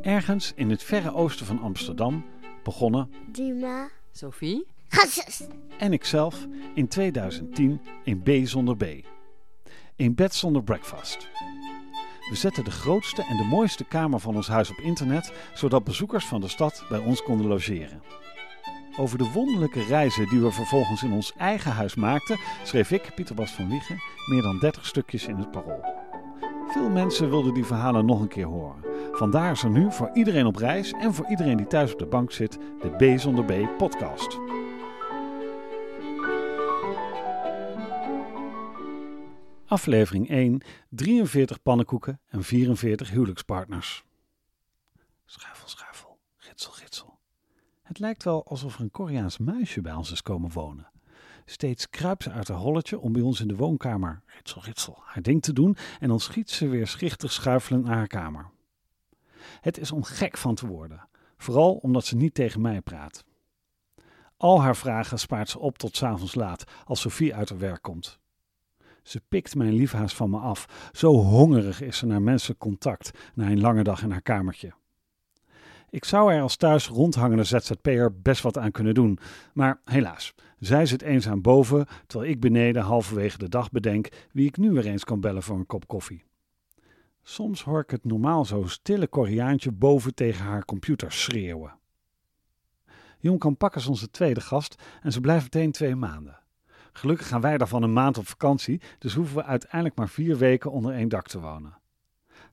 Ergens in het verre oosten van Amsterdam begonnen Dima. Sophie? Gassus. en ikzelf in 2010 in B zonder B. In bed zonder breakfast. We zetten de grootste en de mooiste kamer van ons huis op internet, zodat bezoekers van de stad bij ons konden logeren. Over de wonderlijke reizen die we vervolgens in ons eigen huis maakten, schreef ik, Pieter Bas van Wiegen, meer dan 30 stukjes in het parool. Veel mensen wilden die verhalen nog een keer horen. Vandaar is er nu voor iedereen op reis en voor iedereen die thuis op de bank zit, de B zonder B podcast. Aflevering 1: 43 pannenkoeken en 44 huwelijkspartners. Schuifel, schuifel, gitsel, gitsel. Het lijkt wel alsof er een Koreaans muisje bij ons is komen wonen. Steeds kruipt ze uit haar holletje om bij ons in de woonkamer, ritsel, ritsel, haar ding te doen en dan schiet ze weer schichtig schuifelend naar haar kamer. Het is om gek van te worden, vooral omdat ze niet tegen mij praat. Al haar vragen spaart ze op tot 's avonds laat, als Sophie uit haar werk komt. Ze pikt mijn liefhaas van me af. Zo hongerig is ze naar menselijk contact na een lange dag in haar kamertje. Ik zou er als thuis rondhangende ZZP'er best wat aan kunnen doen. Maar helaas, zij zit eenzaam boven, terwijl ik beneden halverwege de dag bedenk wie ik nu weer eens kan bellen voor een kop koffie. Soms hoor ik het normaal zo stille Koreaantje boven tegen haar computer schreeuwen. Jong kan pakken is onze tweede gast en ze blijft meteen twee maanden. Gelukkig gaan wij daarvan een maand op vakantie, dus hoeven we uiteindelijk maar vier weken onder één dak te wonen.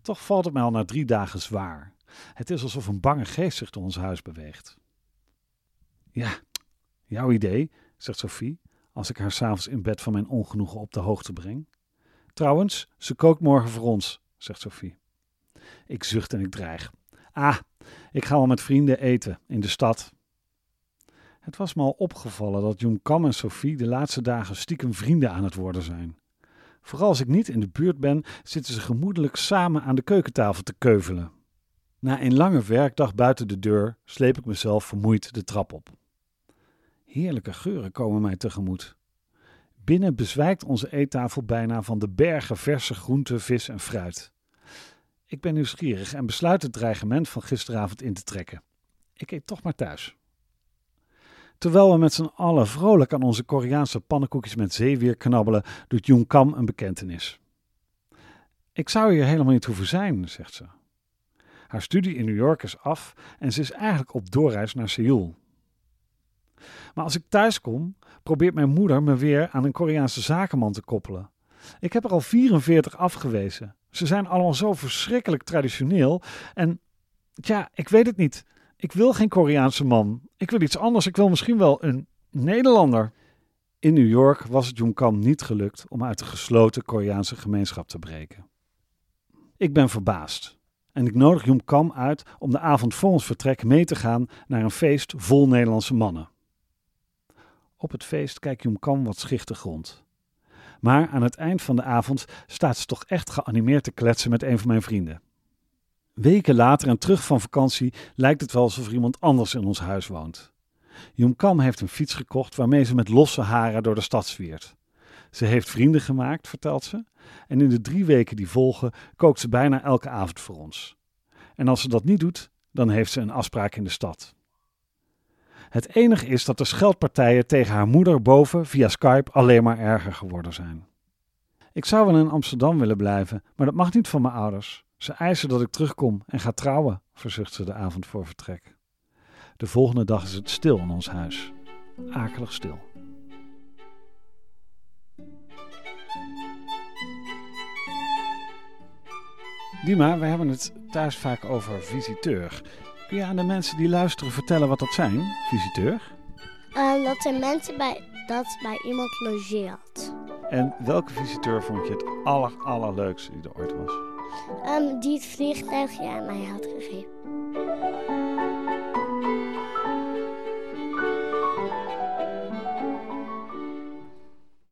Toch valt het mij al na drie dagen zwaar. Het is alsof een bange geest zich door ons huis beweegt. Ja, jouw idee, zegt Sophie, als ik haar s'avonds in bed van mijn ongenoegen op de hoogte breng. Trouwens, ze kookt morgen voor ons, zegt Sophie. Ik zucht en ik dreig. Ah, ik ga wel met vrienden eten in de stad. Het was me al opgevallen dat Jong Kam en Sophie de laatste dagen stiekem vrienden aan het worden zijn. Vooral als ik niet in de buurt ben, zitten ze gemoedelijk samen aan de keukentafel te keuvelen. Na een lange werkdag buiten de deur sleep ik mezelf vermoeid de trap op. Heerlijke geuren komen mij tegemoet. Binnen bezwijkt onze eettafel bijna van de bergen verse groenten, vis en fruit. Ik ben nieuwsgierig en besluit het dreigement van gisteravond in te trekken. Ik eet toch maar thuis. Terwijl we met z'n allen vrolijk aan onze Koreaanse pannenkoekjes met zeewier knabbelen, doet Jong Kam een bekentenis. Ik zou hier helemaal niet hoeven zijn, zegt ze. Haar studie in New York is af en ze is eigenlijk op doorreis naar Seoul. Maar als ik thuis kom, probeert mijn moeder me weer aan een Koreaanse zakenman te koppelen. Ik heb er al 44 afgewezen. Ze zijn allemaal zo verschrikkelijk traditioneel en ja, ik weet het niet. Ik wil geen Koreaanse man. Ik wil iets anders. Ik wil misschien wel een Nederlander. In New York was het Kam niet gelukt om uit de gesloten Koreaanse gemeenschap te breken. Ik ben verbaasd. En ik nodig Kam uit om de avond voor ons vertrek mee te gaan naar een feest vol Nederlandse mannen. Op het feest kijkt Kam wat schichtig rond. Maar aan het eind van de avond staat ze toch echt geanimeerd te kletsen met een van mijn vrienden. Weken later en terug van vakantie lijkt het wel alsof er iemand anders in ons huis woont. Kam heeft een fiets gekocht waarmee ze met losse haren door de stad zwiert. Ze heeft vrienden gemaakt, vertelt ze, en in de drie weken die volgen kookt ze bijna elke avond voor ons. En als ze dat niet doet, dan heeft ze een afspraak in de stad. Het enige is dat de scheldpartijen tegen haar moeder boven via Skype alleen maar erger geworden zijn. Ik zou wel in Amsterdam willen blijven, maar dat mag niet van mijn ouders. Ze eisen dat ik terugkom en ga trouwen, verzucht ze de avond voor vertrek. De volgende dag is het stil in ons huis. Akelig stil. Dima, we hebben het thuis vaak over visiteur. Kun je aan de mensen die luisteren vertellen wat dat zijn, visiteur? Uh, dat zijn mensen bij, dat bij iemand logeert. En welke visiteur vond je het aller, allerleukste die er ooit was? Um, die het vliegtuigje aan mij had gegeven.